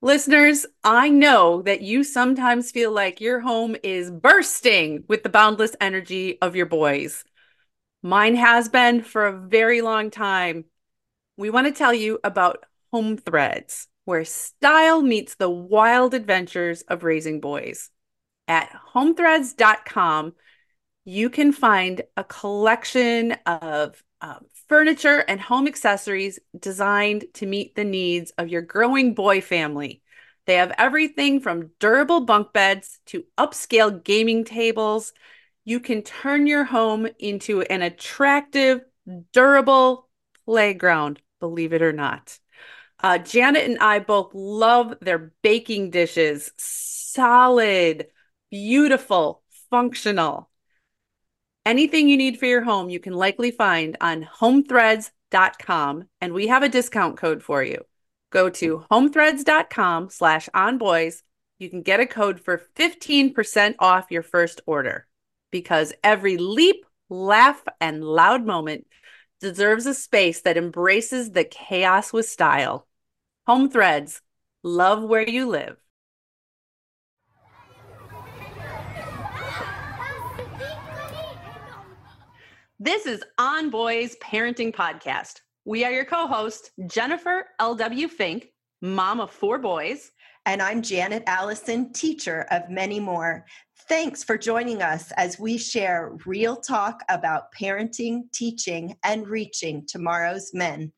Listeners, I know that you sometimes feel like your home is bursting with the boundless energy of your boys. Mine has been for a very long time. We want to tell you about Home Threads, where style meets the wild adventures of raising boys. At homethreads.com, you can find a collection of um, furniture and home accessories designed to meet the needs of your growing boy family. They have everything from durable bunk beds to upscale gaming tables. You can turn your home into an attractive, durable playground, believe it or not. Uh, Janet and I both love their baking dishes. Solid, beautiful, functional. Anything you need for your home, you can likely find on homethreads.com, and we have a discount code for you. Go to homethreads.com slash onboys. You can get a code for 15% off your first order because every leap, laugh, and loud moment deserves a space that embraces the chaos with style. Home Threads, love where you live. This is On Boys Parenting Podcast. We are your co host, Jennifer L.W. Fink, mom of four boys. And I'm Janet Allison, teacher of many more. Thanks for joining us as we share real talk about parenting, teaching, and reaching tomorrow's men.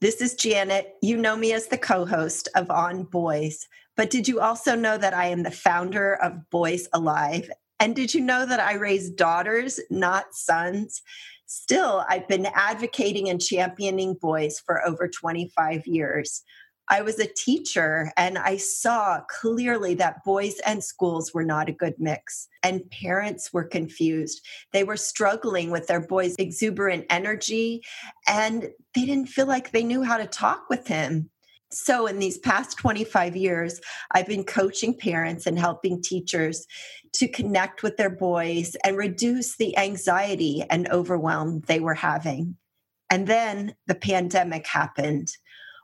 This is Janet. You know me as the co host of On Boys. But did you also know that I am the founder of Boys Alive? And did you know that I raise daughters, not sons? Still, I've been advocating and championing boys for over 25 years. I was a teacher and I saw clearly that boys and schools were not a good mix, and parents were confused. They were struggling with their boy's exuberant energy, and they didn't feel like they knew how to talk with him. So, in these past 25 years, I've been coaching parents and helping teachers to connect with their boys and reduce the anxiety and overwhelm they were having. And then the pandemic happened.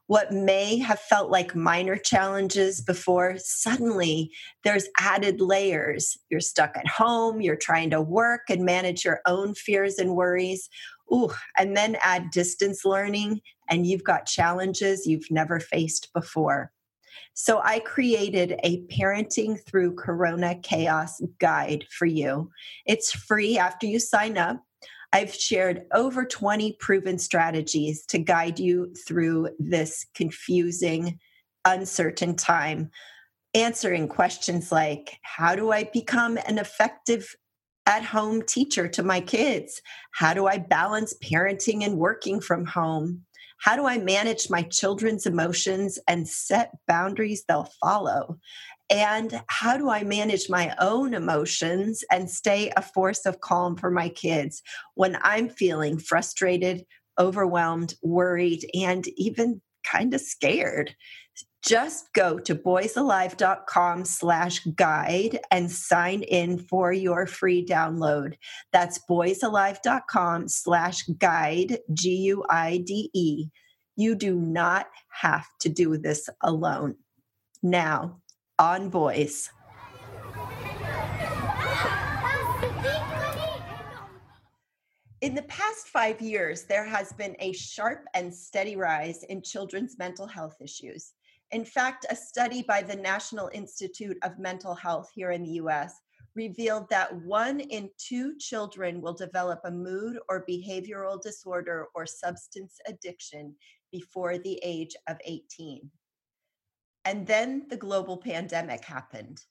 What may have felt like minor challenges before, suddenly there's added layers. You're stuck at home, you're trying to work and manage your own fears and worries. Ooh, and then add distance learning, and you've got challenges you've never faced before. So I created a parenting through Corona chaos guide for you. It's free after you sign up. I've shared over 20 proven strategies to guide you through this confusing, uncertain time, answering questions like How do I become an effective at home teacher to my kids? How do I balance parenting and working from home? How do I manage my children's emotions and set boundaries they'll follow? And how do I manage my own emotions and stay a force of calm for my kids when I'm feeling frustrated, overwhelmed, worried, and even kind of scared? just go to boysalive.com slash guide and sign in for your free download. That's boysalive.com slash guide g-u-i-d-e you do not have to do this alone. Now on boys In the past five years, there has been a sharp and steady rise in children's mental health issues. In fact, a study by the National Institute of Mental Health here in the US revealed that one in two children will develop a mood or behavioral disorder or substance addiction before the age of 18. And then the global pandemic happened.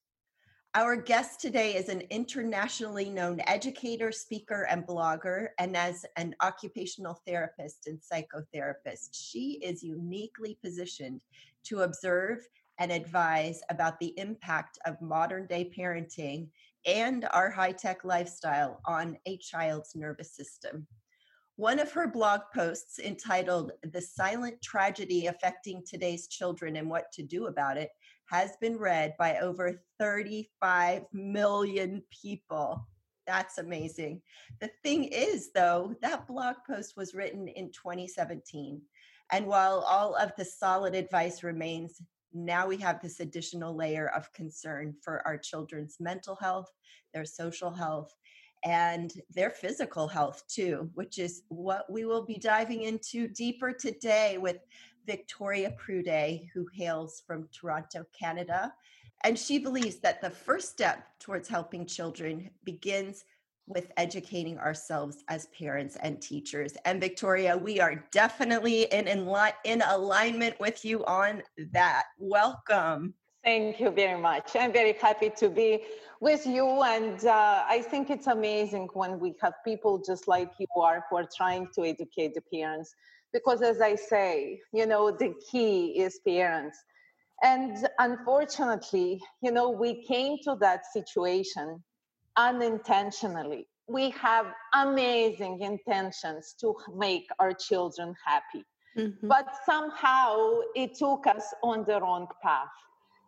Our guest today is an internationally known educator, speaker, and blogger, and as an occupational therapist and psychotherapist, she is uniquely positioned to observe and advise about the impact of modern day parenting and our high tech lifestyle on a child's nervous system. One of her blog posts entitled The Silent Tragedy Affecting Today's Children and What to Do About It has been read by over 35 million people. That's amazing. The thing is, though, that blog post was written in 2017. And while all of the solid advice remains, now we have this additional layer of concern for our children's mental health, their social health, and their physical health too, which is what we will be diving into deeper today with Victoria Prooday, who hails from Toronto, Canada. And she believes that the first step towards helping children begins with educating ourselves as parents and teachers. And Victoria, we are definitely in, in, in alignment with you on that. Welcome. Thank you very much. I'm very happy to be with you. And uh, I think it's amazing when we have people just like you are who are trying to educate the parents. Because as I say, you know, the key is parents. And unfortunately, you know, we came to that situation unintentionally. We have amazing intentions to make our children happy. Mm-hmm. But somehow it took us on the wrong path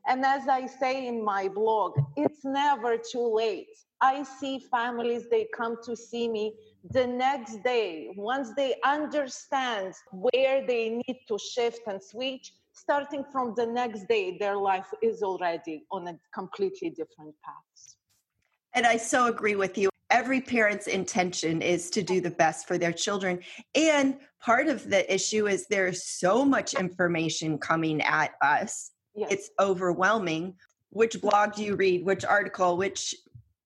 and as I say in my blog, it's never too late. I see families, they come to see me the next day, once they understand where they need to shift and switch, starting from the next day, their life is already on a completely different path. And I so agree with you. Every parent's intention is to do the best for their children. And part of the issue is there's so much information coming at us yes. it's overwhelming. Which mm-hmm. blog do you read? Which article? Which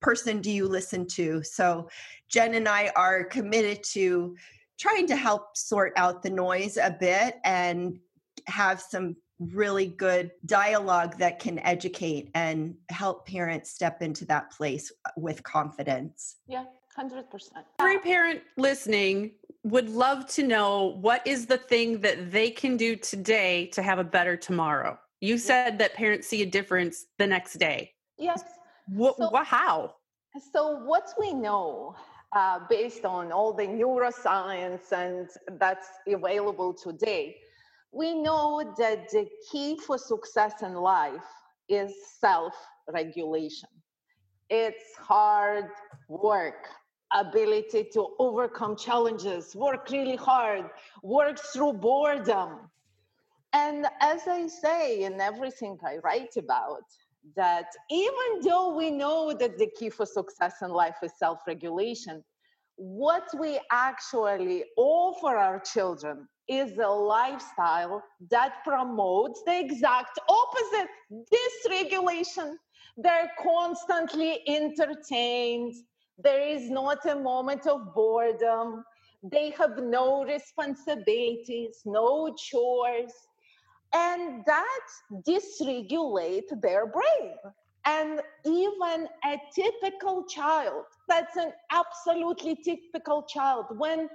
person do you listen to? So jen and i are committed to trying to help sort out the noise a bit and have some really good dialogue that can educate and help parents step into that place uh, with confidence. Yeah 100% every parent listening would love to know what is the thing that they can do today to have a better tomorrow you said that parents see a difference the next day. Yes. What, so, what how? So, what we know uh, based on all the neuroscience and that's available today, we know that the key for success in life is self regulation. It's hard work, ability to overcome challenges, work really hard, work through boredom, and as I say in everything I write about, that even though we know that the key for success in life is self regulation, what we actually offer our children is a lifestyle that promotes the exact opposite dysregulation. They're constantly entertained, there is not a moment of boredom, they have no responsibilities, no chores and that dysregulate their brain. And even a typical child that's an absolutely typical child when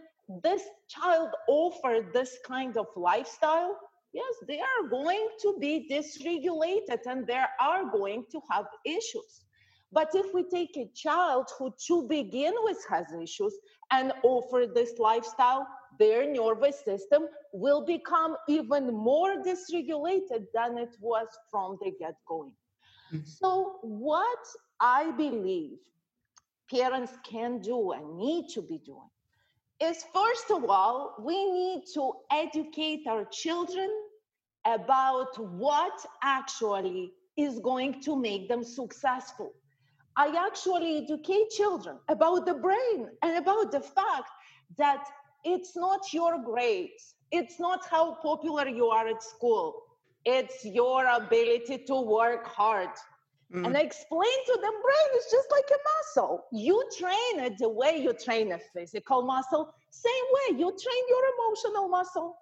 this child offered this kind of lifestyle yes they are going to be dysregulated and they are going to have issues. But if we take a child who to begin with has issues and offer this lifestyle their nervous system will become even more dysregulated than it was from the get going. Mm-hmm. So, what I believe parents can do and need to be doing is first of all, we need to educate our children about what actually is going to make them successful. I actually educate children about the brain and about the fact that it's not your grades. It's not how popular you are at school. It's your ability to work hard. Mm. And I explain to them brain is just like a muscle. You train it the way you train a physical muscle, same way you train your emotional muscle.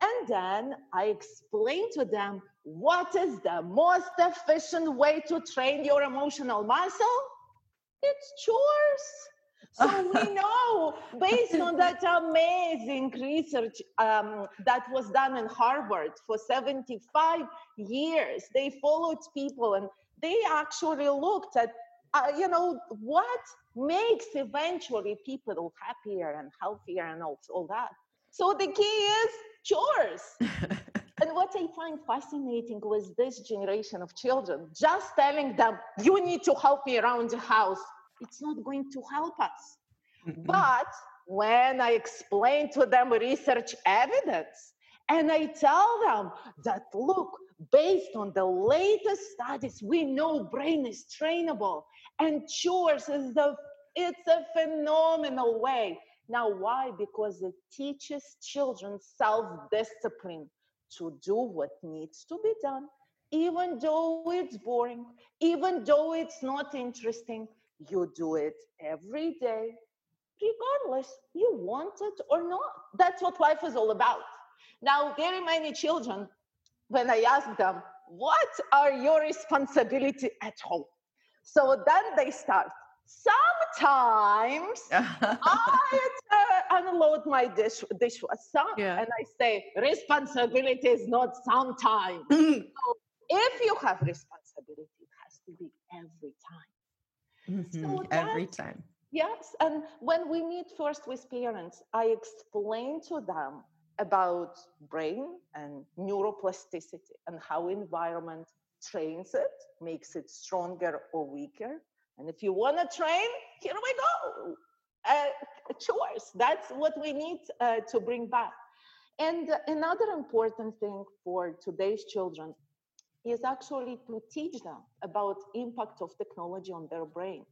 And then I explain to them what is the most efficient way to train your emotional muscle? It's chores. So we know, based on that amazing research um, that was done in Harvard for 75 years, they followed people and they actually looked at, uh, you know, what makes eventually people happier and healthier and all, all that. So the key is chores. and what I find fascinating with this generation of children, just telling them, you need to help me around the house it's not going to help us. Mm-mm. But when I explain to them research evidence and I tell them that, look, based on the latest studies, we know brain is trainable and chores is the it's a phenomenal way. Now, why? Because it teaches children self-discipline to do what needs to be done, even though it's boring, even though it's not interesting. You do it every day, regardless you want it or not. That's what life is all about. Now, very many children, when I ask them, what are your responsibility at home? So then they start. Sometimes I uh, unload my dish dishwasher Yeah. and I say responsibility is not sometimes. so if you have responsibility, it has to be every time. Mhm, So Every time. Yes, and when we meet first with parents, I explain to them about brain and neuroplasticity and how environment trains it, makes it stronger or weaker. And if you want to train, here we go. Uh, chores. That's what we need uh, to bring back. And another important thing for today's children is actually to teach them about impact of technology on their brain.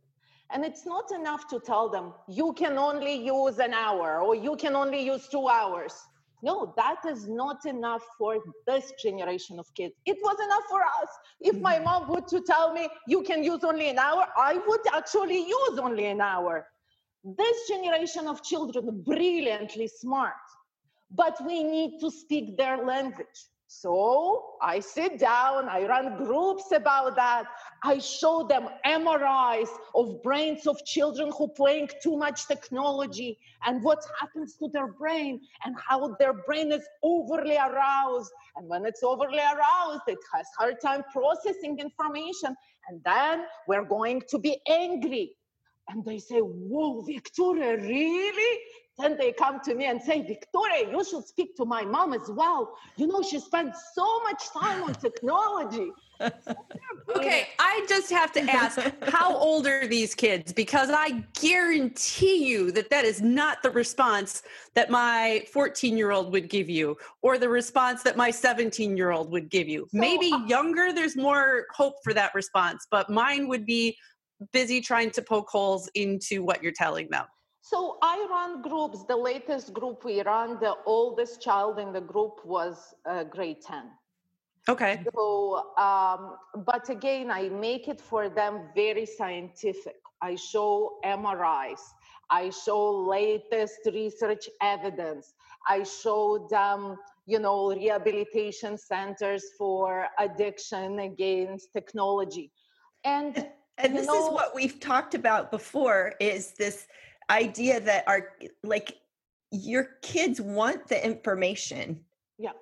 And it's not enough to tell them you can only use an hour or you can only use two hours. No, that is not enough for this generation of kids. It was enough for us. If my mm-hmm. mom would to tell me you can use only an hour, I would actually use only an hour. This generation of children brilliantly smart, but we need to speak their language. So I sit down, I run groups about that. I show them MRIs of brains of children who playing too much technology and what happens to their brain and how their brain is overly aroused. And when it's overly aroused, it has hard time processing information. And then we're going to be angry. And they say, Whoa, Victoria, really? Then they come to me and say, Victoria, you should speak to my mom as well. You know, she spends so much time on technology. Okay, I just have to ask how old are these kids? Because I guarantee you that that is not the response that my 14 year old would give you or the response that my 17 year old would give you. So, Maybe younger, there's more hope for that response, but mine would be busy trying to poke holes into what you're telling them. So I run groups. The latest group we ran, the oldest child in the group was uh, grade 10. Okay. So, um, but again, I make it for them very scientific. I show MRIs. I show latest research evidence. I show them, you know, rehabilitation centers for addiction against technology. And And You this know- is what we've talked about before is this idea that our like your kids want the information, yeah,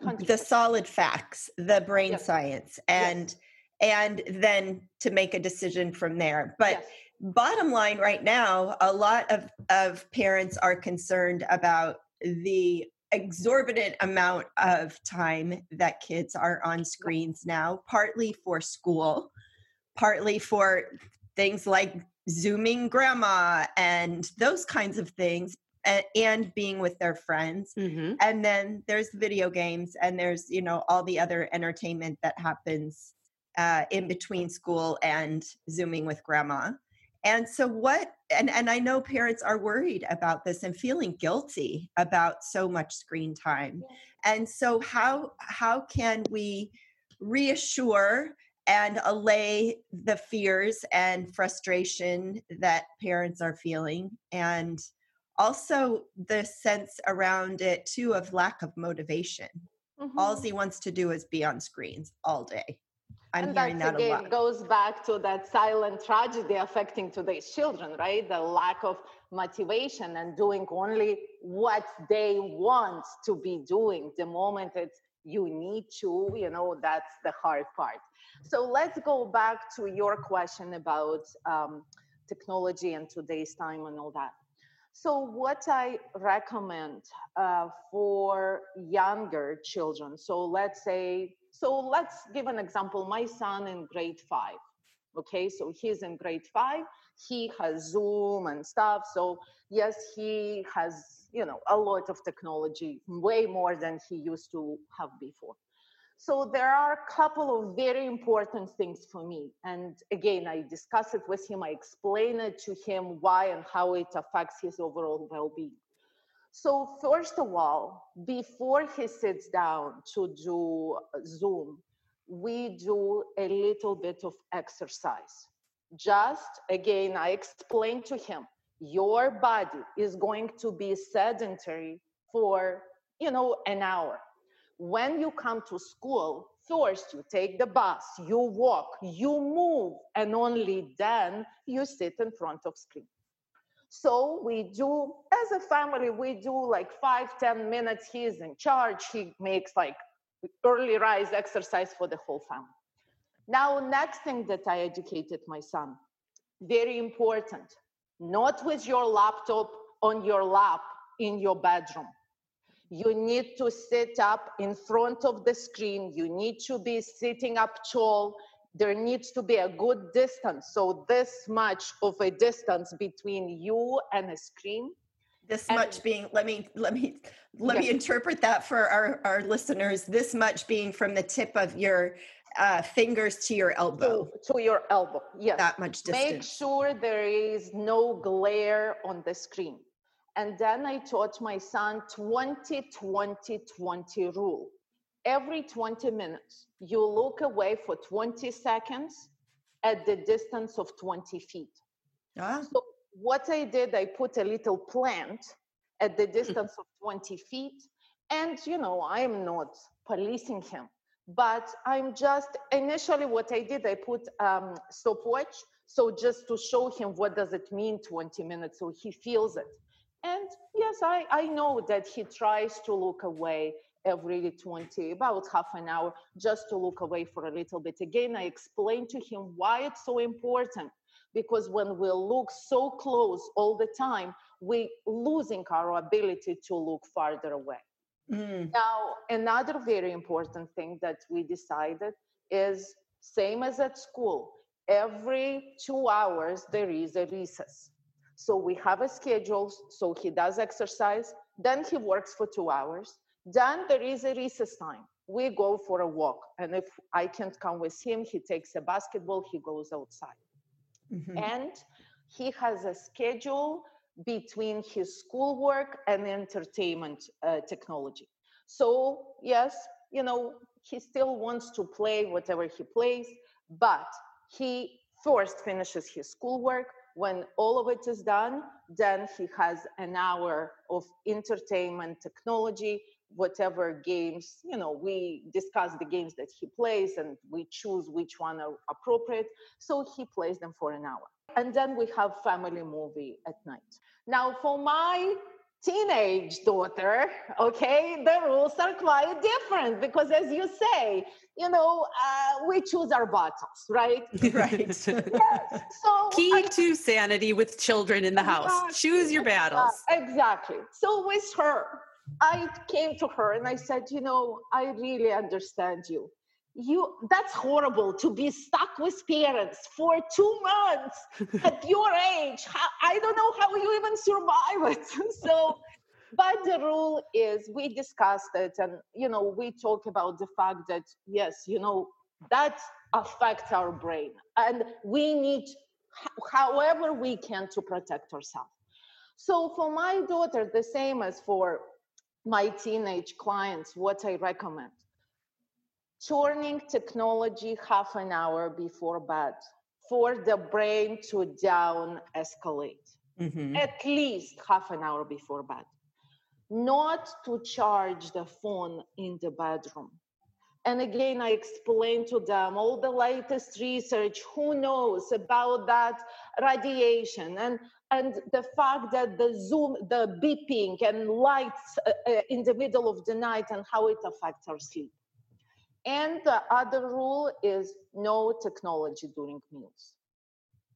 the 100%. solid facts, the brain Yes. science and and then to make a decision from there. But Yes. bottom line right now, a lot of of parents are concerned about the exorbitant amount of time that kids are on screens now, partly for school, partly for things like zooming grandma and those kinds of things and, and being with their friends. Mm-hmm. and then there's video games and there's you know all the other entertainment that happens uh, in between school and zooming with grandma. And so what and and i know parents are worried about this and feeling guilty about so much screen time. And so how how can we reassure and allay the fears and frustration that parents are feeling and also the sense around it too of lack of motivation all Mhm. he wants to do is be on screens all day i'm and hearing that a again lot goes back to that silent tragedy affecting today's children, right? The lack of motivation and doing only what they want to be doing. The moment it's you need to, you know, that's the hard part. So let's go back to your question about um, technology and today's time and all that. So, what I recommend uh, for younger children, so let's say, so let's give an example. My son in grade five, Okay, so he's in grade five. He has Zoom and stuff. So yes, he has you know a lot of technology, way more than he used to have before. So there are a couple of very important things for me. And again, I discuss it with him. I explain it to him why and how it affects his overall well-being. So first of all, before he sits down to do uh, Zoom, we do a little bit of exercise. Just again, I explain to him, your body is going to be sedentary for, you know, an hour. When you come to school, first you take the bus, you walk, you move, and only then you sit in front of screen. So we do, as a family, we do like five, ten minutes. He's in charge. He makes like early rise exercise for the whole family. Now, next thing that I educated my son, very important, not with your laptop on your lap in your bedroom. You need to sit up in front of the screen. You need to be sitting up tall there needs to be a good distance. So this much of a distance between you and a screen. This and much being let me let me let yes. me interpret that for our, our listeners. This much being from the tip of your uh, fingers to your elbow. To, to, your elbow, yes. That much distance. Make sure there is no glare on the screen. And then I taught my son 20 20 20 rule every 20 minutes, you look away for 20 seconds at the distance of 20 feet. Ah. So what I did, I put a little plant at the distance of 20 feet. And, you know, I'm not policing him, but I'm just, initially what I did, I put um, stopwatch. So just to show him what does it mean 20 minutes, so he feels it. And yes, I, I know that he tries to look away every 20, about half an hour, just to look away for a little bit. Again, I explained to him why it's so important because when we look so close all the time, we're losing our ability to look farther away. Mm. Now, another very important thing that we decided is same as at school. Every two hours there is a recess. So we have a schedule. So he does exercise, then he works for two hours, then there is a recess time. We go for a walk. And if I can't come with him, he takes a basketball, he goes outside. Mm-hmm. And he has a schedule between his schoolwork and entertainment uh, technology. So, yes, you know, he still wants to play whatever he plays, but he first finishes his schoolwork. When all of it is done, then he has an hour of entertainment technology whatever games you know we discuss the games that he plays and we choose which one are appropriate. So he plays them for an hour. And then we have family movie at night. Now for my teenage daughter okay? The rules are quite different because as you say you know uh, we choose our battles right? Right. Yes. so key I, to sanity with children in the house. Exactly, choose your battles. Exactly. So with her I came to her and I said, you know, I really understand you. You that's horrible to be stuck with parents for two months at your age. How, I don't know how you even survive it. so but the rule is we discussed it and you know we talk about the fact that yes you know that affects our brain and we need however we can to protect ourselves so for my daughter the same as for my teenage clients what I recommend. Turning technology half an hour before bed for the brain to down escalate. Mm-hmm. At least half an hour before bed. Not to charge the phone in the bedroom. And again, I explained to them all the latest research, who knows about that radiation and and the fact that the zoom the beeping and lights uh, uh, in the middle of the night and how it affects our sleep and the other rule is no technology during meals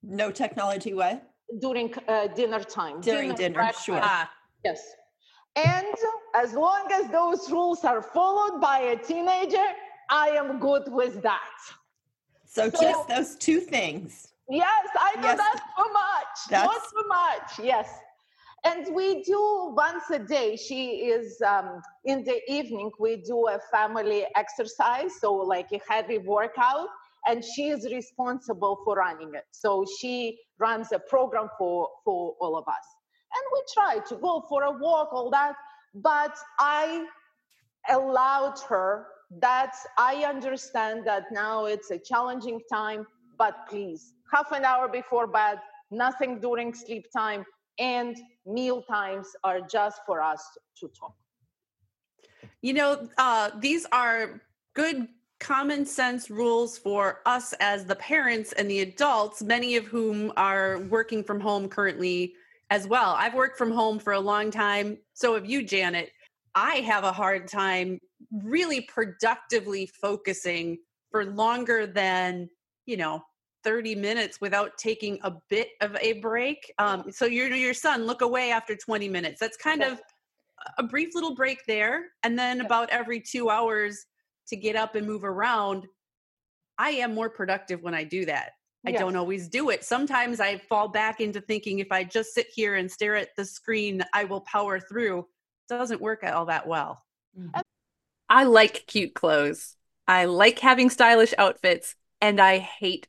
no technology what during uh, dinner time during dinner, dinner sure ah. yes and as long as those rules are followed by a teenager i am good with that So, so just those two things. Yes, I know yes. that's too much. That's not too much. Yes. And we do once a day. She is um, in the evening. We do a family exercise, so like a heavy workout, and she is responsible for running it. So she runs a program for for all of us, and we try to go for a walk, all that. But I allowed her that I understand that now it's a challenging time, but please, half an hour before bed, nothing during sleep time, and meal times are just for us to talk. You know, uh, these are good common sense rules for us as the parents and the adults, many of whom are working from home currently as well. I've worked from home for a long time. So have you, Janet. I have a hard time really productively focusing for longer than, you know, 30 minutes without taking a bit of a break. Um, so your your son look away after 20 minutes. That's kind of a brief little break there, and then about every two hours to get up and move around. I am more productive when I do that. I don't always do it. Sometimes I fall back into thinking if I just sit here and stare at the screen, I will power through. It doesn't work all that well. Mm-hmm. I like cute clothes. I like having stylish outfits, and I hate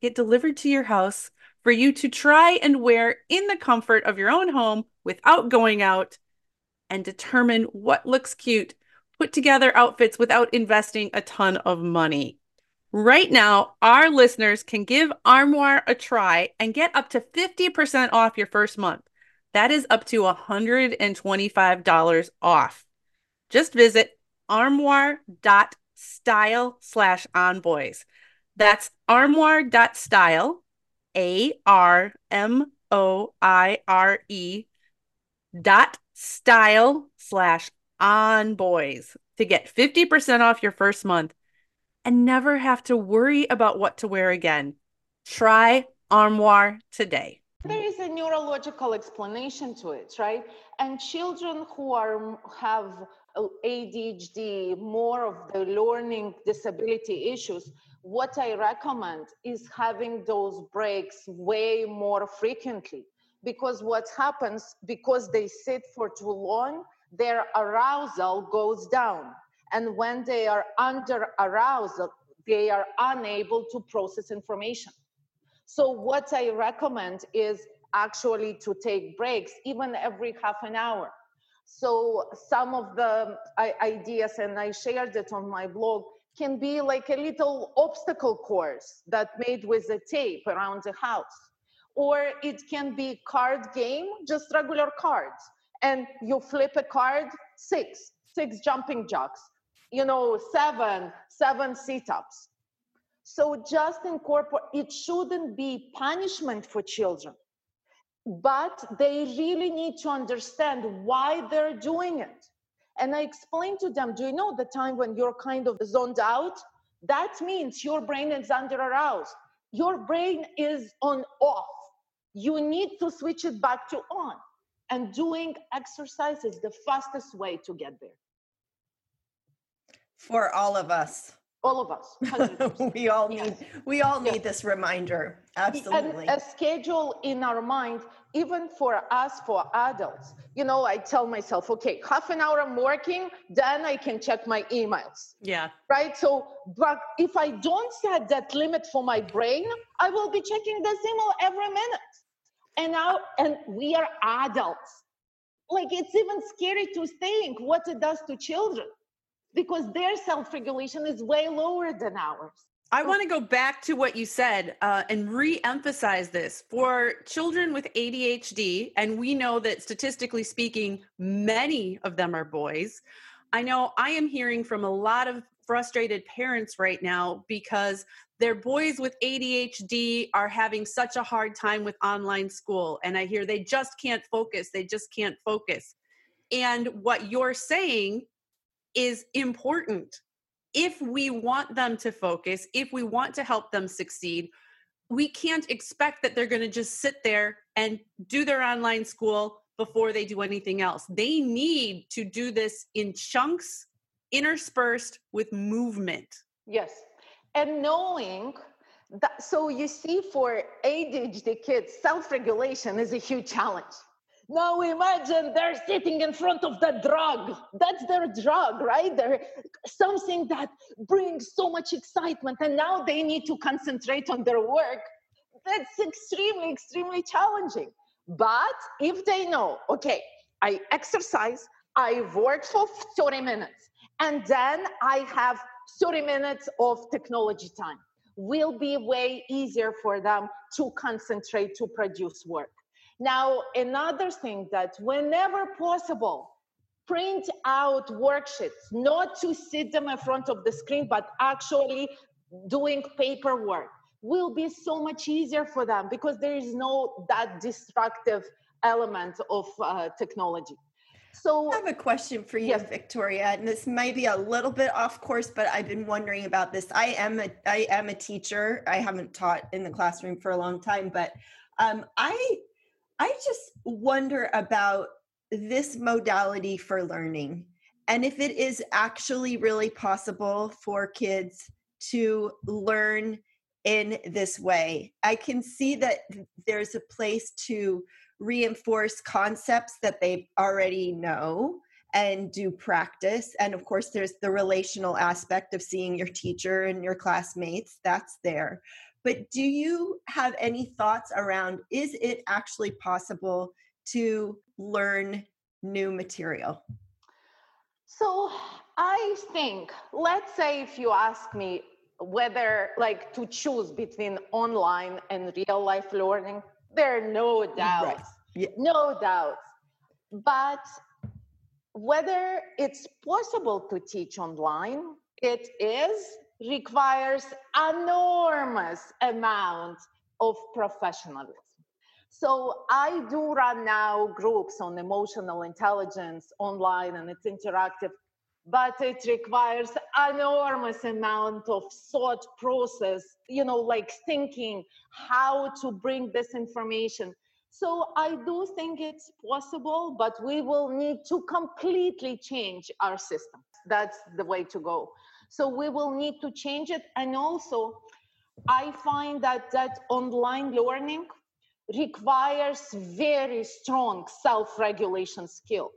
get delivered to your house for you to try and wear in the comfort of your own home without going out and determine what looks cute, put together outfits without investing a ton of money. Right now, our listeners can give Armoire a try and get up to 50% off your first month. That is up to $125 off. Just visit armoire.style slash onboys. That's armoire.style, A R M O I R E dot style slash on boys to get 50% off your first month and never have to worry about what to wear again. Try Armoire today. There is a neurological explanation to it, right? And children who are have ADHD, more of the learning disability issues, what I recommend is having those breaks way more frequently. Because what happens because they sit for too long their arousal goes down. And when they are under arousal they are unable to process information. So what i recommend is actually to take breaks even every half an hour. So some of the um, ideas and i shared it on my blog can be like a little obstacle course that made with a tape around the house. Or it can be card game just regular cards. And you flip a card six six jumping jacks you know seven seven sit-ups. So just incorporate it shouldn't be punishment for children. But they really need to understand why they're doing it and I explained to them, do you know the time when you're kind of zoned out? That means your brain is under aroused. Your brain is on off. You need to switch it back to on. And doing exercise is the fastest way to get there. For all of us. All of us. we all need yes. we all need yes. this reminder. Absolutely. And a schedule in our mind even for us, for adults, you know, I tell myself, okay, half an hour I'm working, then I can check my emails. Yeah. Right. So, but if I don't set that limit for my brain, I will be checking this email every minute. And now, and we are adults. Like it's even scary to think what it does to children because their self regulation is way lower than ours. I want to go back to what you said uh, and re emphasize this for children with ADHD. And we know that statistically speaking, many of them are boys. I know I am hearing from a lot of frustrated parents right now because their boys with ADHD are having such a hard time with online school. And I hear they just can't focus. They just can't focus. And what you're saying is important. If we want them to focus, if we want to help them succeed, we can't expect that they're going to just sit there and do their online school before they do anything else. They need to do this in chunks, interspersed with movement. Yes. And knowing that, so you see, for ADHD kids, self regulation is a huge challenge. Now imagine they're sitting in front of the drug. That's their drug, right? They're something that brings so much excitement, and now they need to concentrate on their work. That's extremely, extremely challenging. But if they know, okay, I exercise, I work for 30 minutes, and then I have 30 minutes of technology time, will be way easier for them to concentrate to produce work. Now, another thing that whenever possible, print out worksheets, not to sit them in front of the screen, but actually doing paperwork will be so much easier for them because there is no that destructive element of uh, technology. So I have a question for you, yes. Victoria, and this might be a little bit off course, but I've been wondering about this. I am a I am a teacher. I haven't taught in the classroom for a long time, but um, I I just wonder about this modality for learning and if it is actually really possible for kids to learn in this way. I can see that there's a place to reinforce concepts that they already know and do practice. And of course, there's the relational aspect of seeing your teacher and your classmates, that's there. But do you have any thoughts around is it actually possible to learn new material? So I think, let's say if you ask me, whether like to choose between online and real life learning there are no doubts right. yeah. no doubts but whether it's possible to teach online it is requires enormous amount of professionalism. So i do run now groups on emotional intelligence online and it's interactive but it requires enormous amount of thought process you know like thinking how to bring this information. So i do think it's possible but we will need to completely change our system. That's the way to go so we will need to change it and also i find that that online learning requires very strong self-regulation skill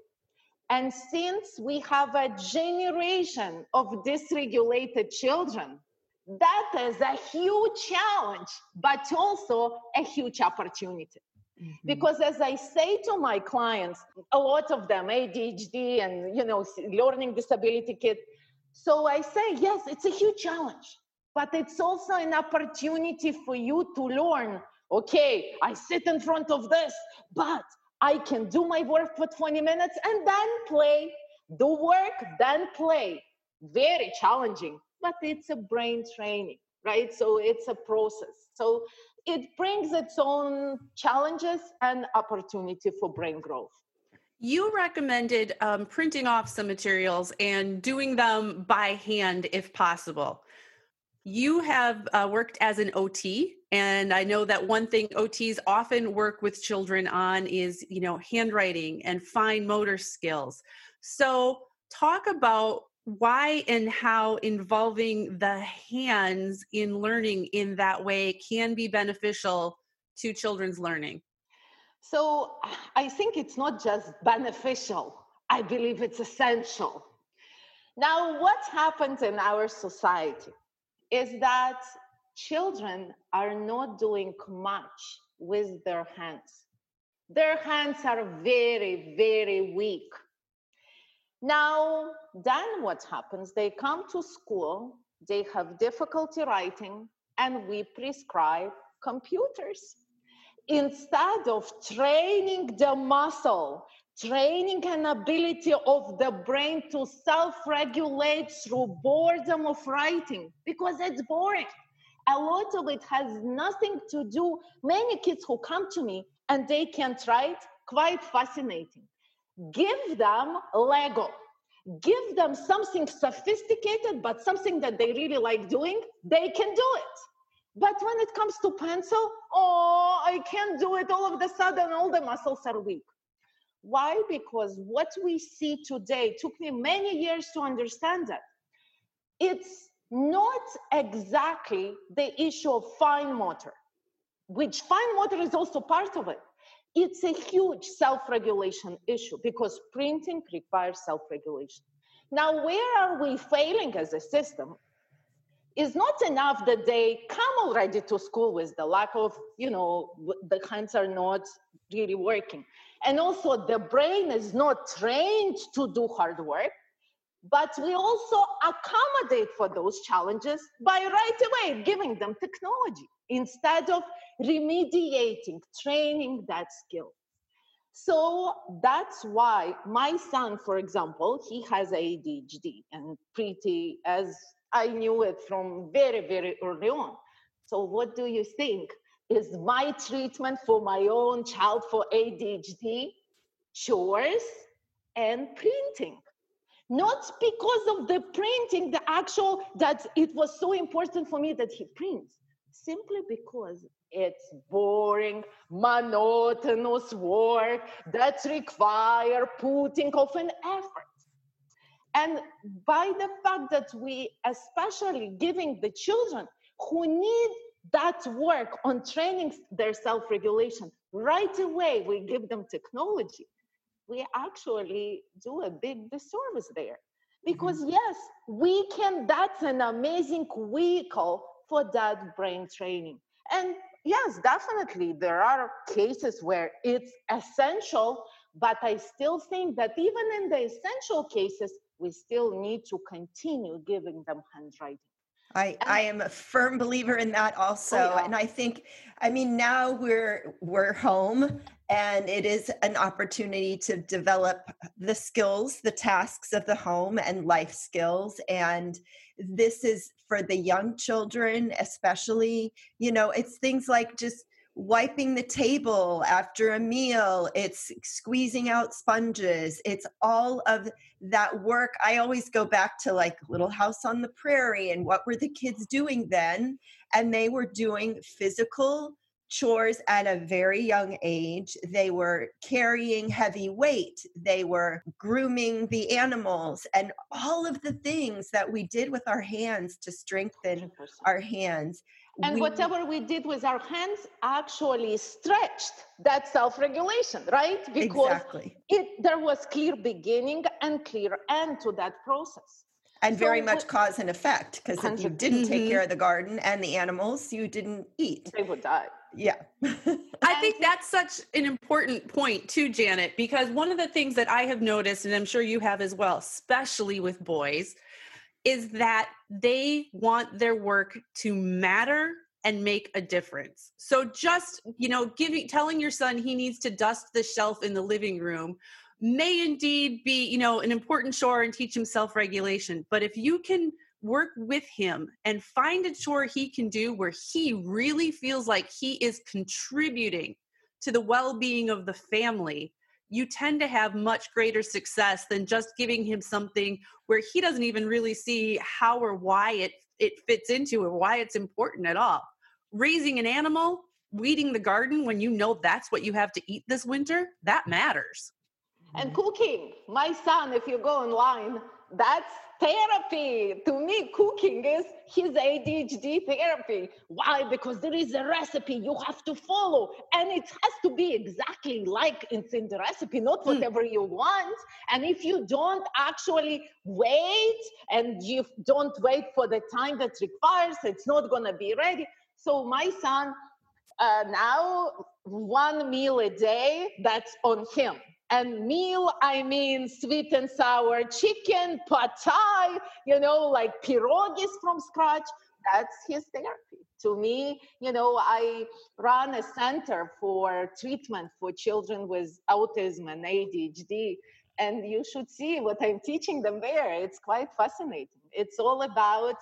and since we have a generation of dysregulated children, that is a huge challenge, but also a huge opportunity. Mm-hmm. Because as I say to my clients, a lot of them ADHD and you know learning disability kids. So I say, yes, it's a huge challenge, but it's also an opportunity for you to learn. Okay, I sit in front of this, but I can do my work for 20 minutes and then play, do work, then play. Very challenging, but it's a brain training, right? So it's a process. So it brings its own challenges and opportunity for brain growth. You recommended um, printing off some materials and doing them by hand if possible. You have uh, worked as an OT, and I know that one thing OTs often work with children on is, you know, handwriting and fine motor skills. So, talk about why and how involving the hands in learning in that way can be beneficial to children's learning. So, I think it's not just beneficial, I believe it's essential. Now, what happens in our society? is that children are not doing much with their hands. Their hands are very, very weak. Now, then what happens? They come to school, they have difficulty writing, and we prescribe computers. Instead of training the muscle, training an ability of the brain to self-regulate through boredom of writing because it's boring. A lot of it has nothing to do many kids who come to me and they can't write quite fascinating. Give them lego. Give them something sophisticated but something that they really like doing they can do it but when it comes to pencil oh i can't do it. All of a sudden all the muscles are weak. Why? Because what we see today took me many years to understand that. It's not exactly the issue of fine motor which fine motor is also part of it. It's a huge self-regulation issue because printing requires self-regulation. Now, where are we failing as a system? Is not enough that they come already to school with the lack of, you know, the hands are not really working. And also the brain is not trained to do hard work, but we also accommodate for those challenges by right away giving them technology instead of remediating, training that skill. So that's why my son, for example, he has ADHD and pretty as I knew it from very, very early on. So what do you think is my treatment for my own child for ADHD? Chores and printing. Not because of the printing, the actual that it was so important for me that he prints, simply because it's boring, monotonous work that require putting of an effort. And by the fact that we, especially giving the children who need that work on training their self-regulation, right away we give them technology, we actually do a big disservice there. Because mm-hmm. yes, we can, that's an amazing vehicle for that brain training. And yes, definitely, there are cases where it's essential, but I still think that even in the essential cases, we still need to continue giving them handwriting. I, I am a firm believer in that also. Oh, yeah. And I think, I mean, now we're we're home and it is an opportunity to develop the skills, the tasks of the home and life skills. And this is for the young children, especially, you know, it's things like just wiping the table after a meal, it's squeezing out sponges, it's all of that work. I always go back to like Little House on the Prairie and what were the kids doing then? And they were doing physical chores at a very young age. They were carrying heavy weight. They were grooming the animals and all of the things that we did with our hands to strengthen 100%. our hands. And we, whatever we did with our hands actually stretched that self-regulation, right? Because exactly. it there was clear beginning and clear end to that process. And so, very much cause and effect, because if you didn't mm-hmm. take care of the garden and the animals, you didn't eat. They would die. Yeah. I think that's such an important point too, Janet, because one of the things that I have noticed, and I'm sure you have as well, especially with boys, is that they want their work to matter and make a difference. So just, you know, giving telling your son he needs to dust the shelf in the living room may indeed be, you know, an important chore and teach him self-regulation. But if you can work with him and find a chore he can do where he really feels like he is contributing to the well-being of the family you tend to have much greater success than just giving him something where he doesn't even really see how or why it it fits into or why it's important at all. Raising an animal weeding the garden when you know that's what you have to eat this winter that matters. And mm-hmm. cooking. My son if you go online that's therapy. To me, cooking is his ADHD therapy. Why? Because there is a recipe you have to follow, and it has to be exactly like it's in the recipe, not hmm. whatever mm. you want. And if you don't actually wait and you don't wait for the time that requires, it's not going to be ready. So, my son, uh, now one meal a day, that's on him And meal, I mean sweet and sour chicken, pad thai, you know, like pierogies from scratch. That's his therapy. To me, you know, I run a center for treatment for children with autism and ADHD. And you should see what I'm teaching them there. It's quite fascinating. It's all about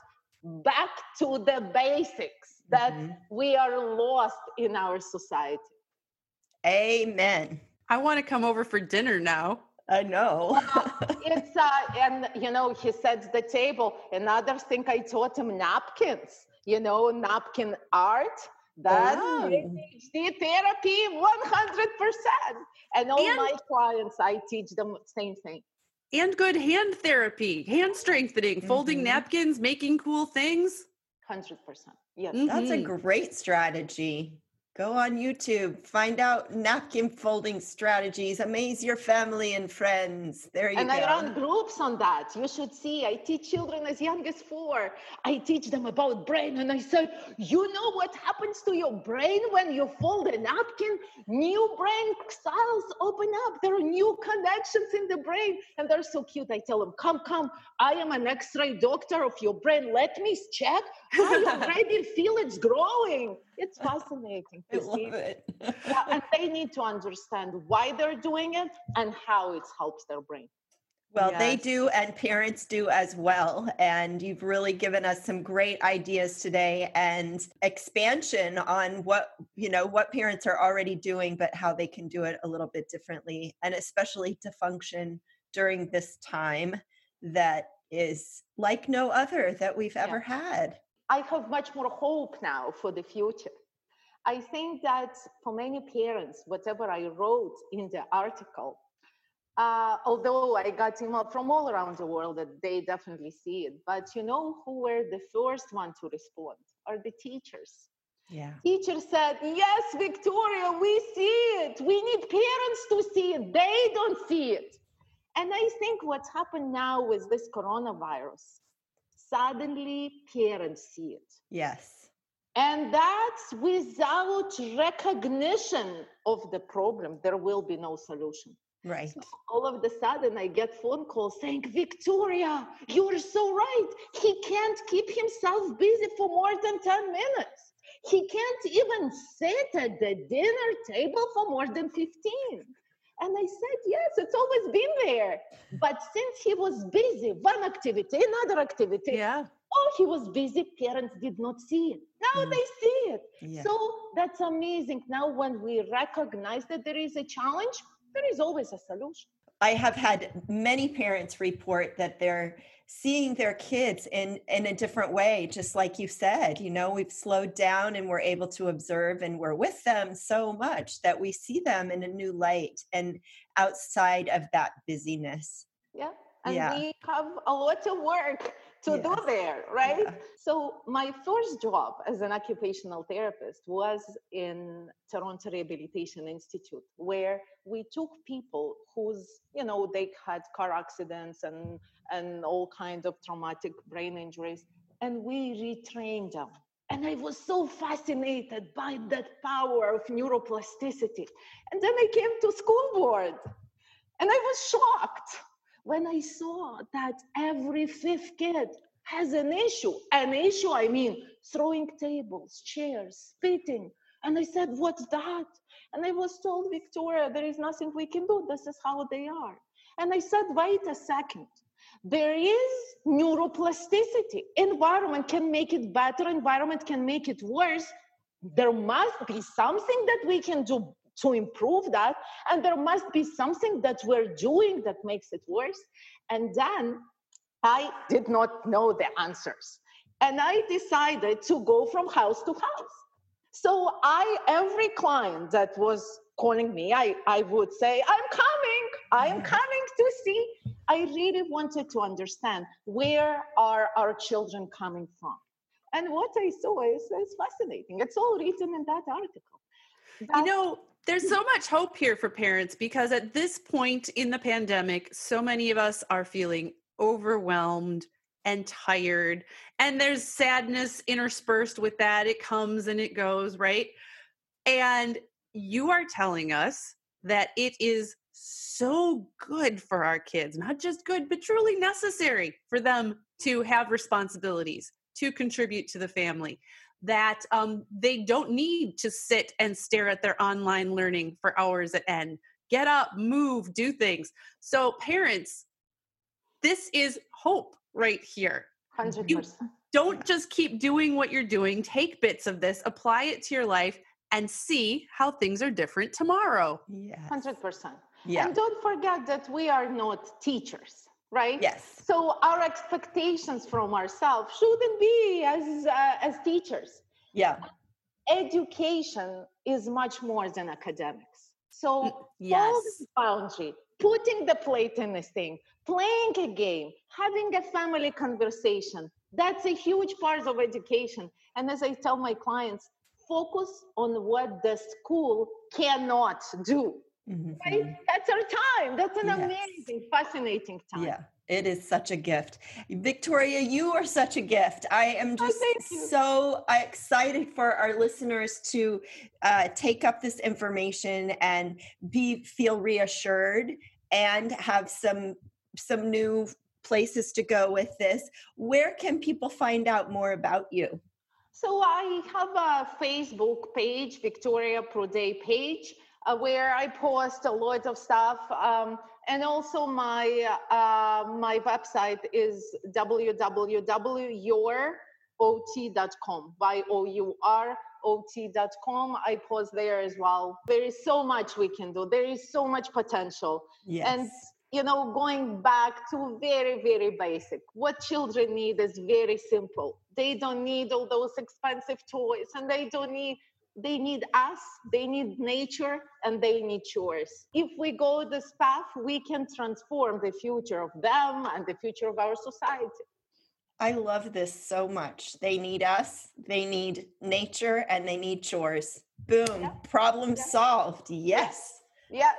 back to the basics that mm-hmm. we are lost in our society. Amen. I want to come over for dinner now. I know. it's uh, and you know he sets the table. Another thing I taught him napkins. You know napkin art. That's oh. ADHD therapy, one hundred percent. And all and, my clients, I teach them the same thing. And good hand therapy, hand strengthening, mm-hmm. folding napkins, making cool things. Hundred percent. Yes, mm-hmm. that's a great strategy. Go on YouTube, find out napkin folding strategies, amaze your family and friends. There you and go. And I run groups on that. You should see. I teach children as young as four. I teach them about brain. And I say, you know what happens to your brain when you fold a napkin? New brain cells open up. There are new connections in the brain. And they're so cute. I tell them, come, come. I am an X-ray doctor of your brain. Let me check. I already feel it's growing. It's fascinating. I love it. yeah, and they need to understand why they're doing it and how it helps their brain. Well, yes. they do, and parents do as well. And you've really given us some great ideas today and expansion on what, you know, what parents are already doing, but how they can do it a little bit differently, and especially to function during this time that is like no other that we've ever yeah. had. I have much more hope now for the future. I think that for many parents, whatever I wrote in the article, uh, although I got email from all around the world that they definitely see it, but you know who were the first one to respond are the teachers. Yeah. Teacher said, Yes, Victoria, we see it. We need parents to see it. They don't see it. And I think what's happened now with this coronavirus suddenly parents see it. Yes. And that's without recognition of the problem, there will be no solution. Right. So all of a sudden, I get phone calls saying, Victoria, you're so right. He can't keep himself busy for more than 10 minutes. He can't even sit at the dinner table for more than 15. And I said, yes, it's always been there. But since he was busy, one activity, another activity, yeah. oh, he was busy, parents did not see it. Now mm. they see it. Yeah. So that's amazing. Now, when we recognize that there is a challenge, there is always a solution. I have had many parents report that they're seeing their kids in in a different way just like you said you know we've slowed down and we're able to observe and we're with them so much that we see them in a new light and outside of that busyness yeah and yeah. we have a lot of work to yes. do there, right? Yeah. So my first job as an occupational therapist was in Toronto Rehabilitation Institute, where we took people whose, you know, they had car accidents and and all kinds of traumatic brain injuries, and we retrained them. And I was so fascinated by that power of neuroplasticity. And then I came to school board and I was shocked when I saw that every fifth kid has an issue, an issue, I mean, throwing tables, chairs, spitting. And I said, What's that? And I was told, Victoria, there is nothing we can do. This is how they are. And I said, Wait a second. There is neuroplasticity. Environment can make it better, environment can make it worse. There must be something that we can do to improve that. And there must be something that we're doing that makes it worse. And then I did not know the answers. And I decided to go from house to house. So I, every client that was calling me, I, I would say, I'm coming, I'm coming to see. I really wanted to understand where are our children coming from. And what I saw is, is fascinating. It's all written in that article. That, you know, there's so much hope here for parents because at this point in the pandemic, so many of us are feeling overwhelmed and tired. And there's sadness interspersed with that. It comes and it goes, right? And you are telling us that it is so good for our kids, not just good, but truly necessary for them to have responsibilities, to contribute to the family. That um, they don't need to sit and stare at their online learning for hours at end. Get up, move, do things. So, parents, this is hope right here. 100%. You don't just keep doing what you're doing, take bits of this, apply it to your life, and see how things are different tomorrow. Yeah. 100%. Yeah. And don't forget that we are not teachers, right? Yes. So our expectations from ourselves shouldn't be as uh, as teachers. Yeah. Education is much more than academics. So Mm, Yes. boundary, putting the plate in this thing, playing a game, having a family conversation. That's a huge part of education. And as I tell my clients, focus on what the school cannot do. Mhm. Right? That's our time. That's an Yes. amazing, fascinating time. Yeah, it is such a gift. Victoria, you are such a gift. I am just Oh, so excited for our listeners to uh, take up this information and be feel reassured and have some some new places to go with this. Where can people find out more about you? So I have a Facebook page, Victoria Prooday page, uh, where I post a lot of stuff, um, and also my uh, my website is www.yourot.com. Y o u r o t.com. I post there as well. There is so much we can do. There is so much potential. Yes. And you know, going back to very, very basic. What children need is very simple. They don't need all those expensive toys, and they don't need. They need us. They need nature, and they need chores. If we go this path, we can transform the future of them and the future of our society. I love this so much. They need us, they need nature, and they need chores. Boom. Yeah. Problem Yeah. solved. Yes. Yes,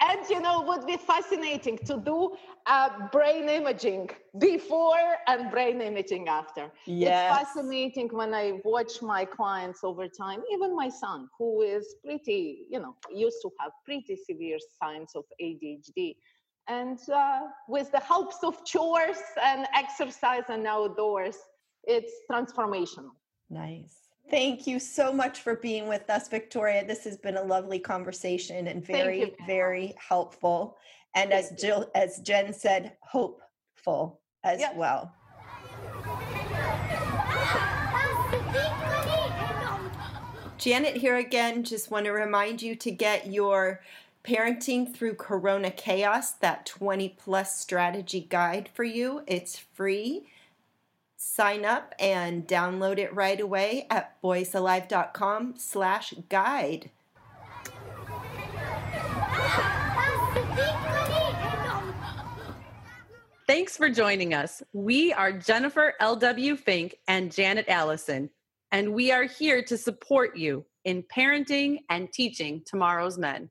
and you know would be fascinating to do uh, brain imaging before and brain imaging after. Yes. It's fascinating when I watch my clients over time, even my son, who is pretty, you know, used to have pretty severe signs of ADHD. And uh, with the helps of chores and exercise and outdoors, it's transformational. Nice. Thank you so much for being with us, Victoria. This has been a lovely conversation and very, you. very helpful. And as Thank you. Jill, as Jen said, hopeful as Yes. well. Janet here again. Just want to remind you to get your Parenting Through Corona Chaos, that 20 plus strategy guide for you. It's free. Sign up and download it right away at boysalive.com slash guide. Thanks for joining us. We are Jennifer L.W. Fink and Janet Allison, and we are here to support you in parenting and teaching tomorrow's men.